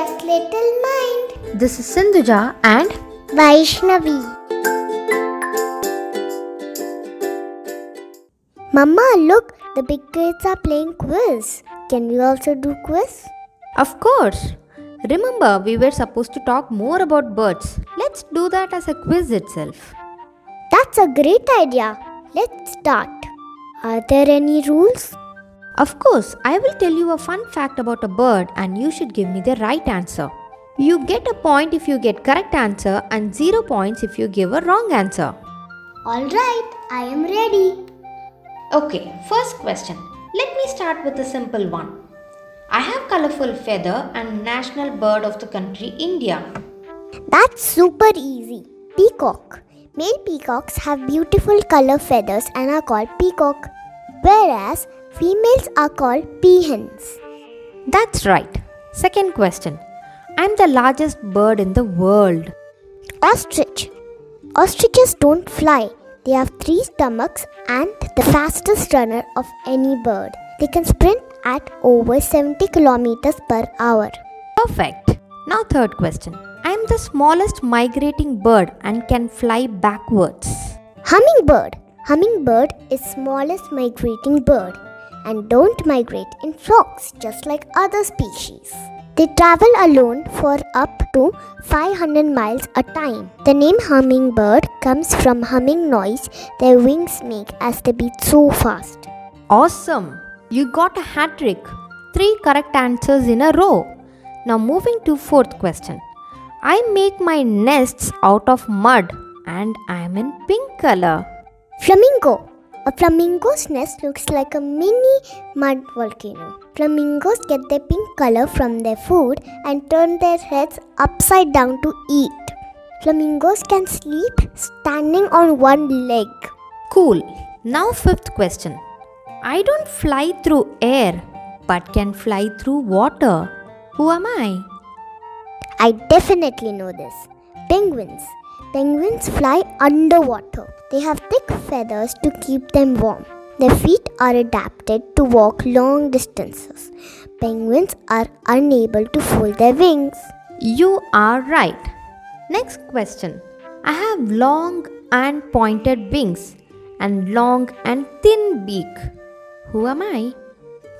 Little Mind. This is Sindhuja and Vaishnavi. Mama, look, the big kids are playing quiz. Can we also do quiz? Of course. Remember, we were supposed to talk more about birds. Let's do that as a quiz itself. That's a great idea. Let's start. Are there any rules? Of course, I will tell you a fun fact about a bird and you should give me the right answer. You get a point if you get correct answer and 0 points if you give a wrong answer. All right, I am ready. Okay, first question. Let me start with a simple one. I have colorful feather and national bird of the country India. That's super easy. Peacock. Male peacocks have beautiful color feathers and are called peacock, whereas females are called peahens. That's right. Second question. I'm the largest bird in the world. Ostrich. Ostriches don't fly. They have three stomachs and the fastest runner of any bird. They can sprint at over 70 kilometers per hour. Perfect. Now, third question. I am the smallest migrating bird and can fly backwards. Hummingbird. Hummingbird is smallest migrating bird and don't migrate in flocks just like other species. They travel alone for up to 500 miles a time. The name hummingbird comes from humming noise their wings make as they beat so fast. Awesome. You got a hat trick. Three correct answers in a row. Now, moving to fourth question. I make my nests out of mud and I am in pink color. Flamingo. A flamingo's nest looks like a mini mud volcano. Flamingos get their pink color from their food and turn their heads upside down to eat. Flamingos can sleep standing on one leg. Cool. Now, fifth question. I don't fly through air but can fly through water. Who am I? I definitely know this. Penguins. Penguins fly underwater. They have thick feathers to keep them warm. Their feet are adapted to walk long distances. Penguins are unable to fold their wings. You are right. Next question. I have long and pointed wings and long and thin beak. Who am I?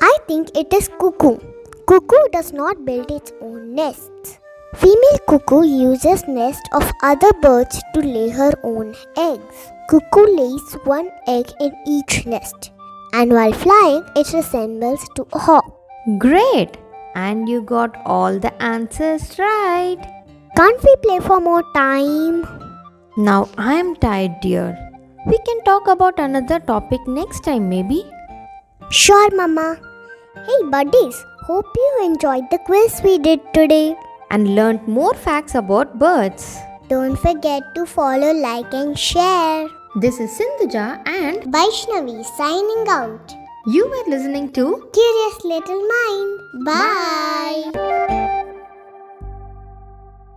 I think it is cuckoo. Cuckoo does not build its own nests. Female cuckoo uses nest of other birds to lay her own eggs. Cuckoo lays one egg in each nest, and while flying, it resembles to a hawk. Great! And you got all the answers right. Can't we play for more time? Now I'm tired, dear. We can talk about another topic next time, maybe. Sure, Mama. Hey, buddies, hope you enjoyed the quiz we did today. And learned more facts about birds. Don't forget to follow, like, and share. This is Sindhuja and Vaishnavi signing out. you were listening to Curious Little Mind. Bye.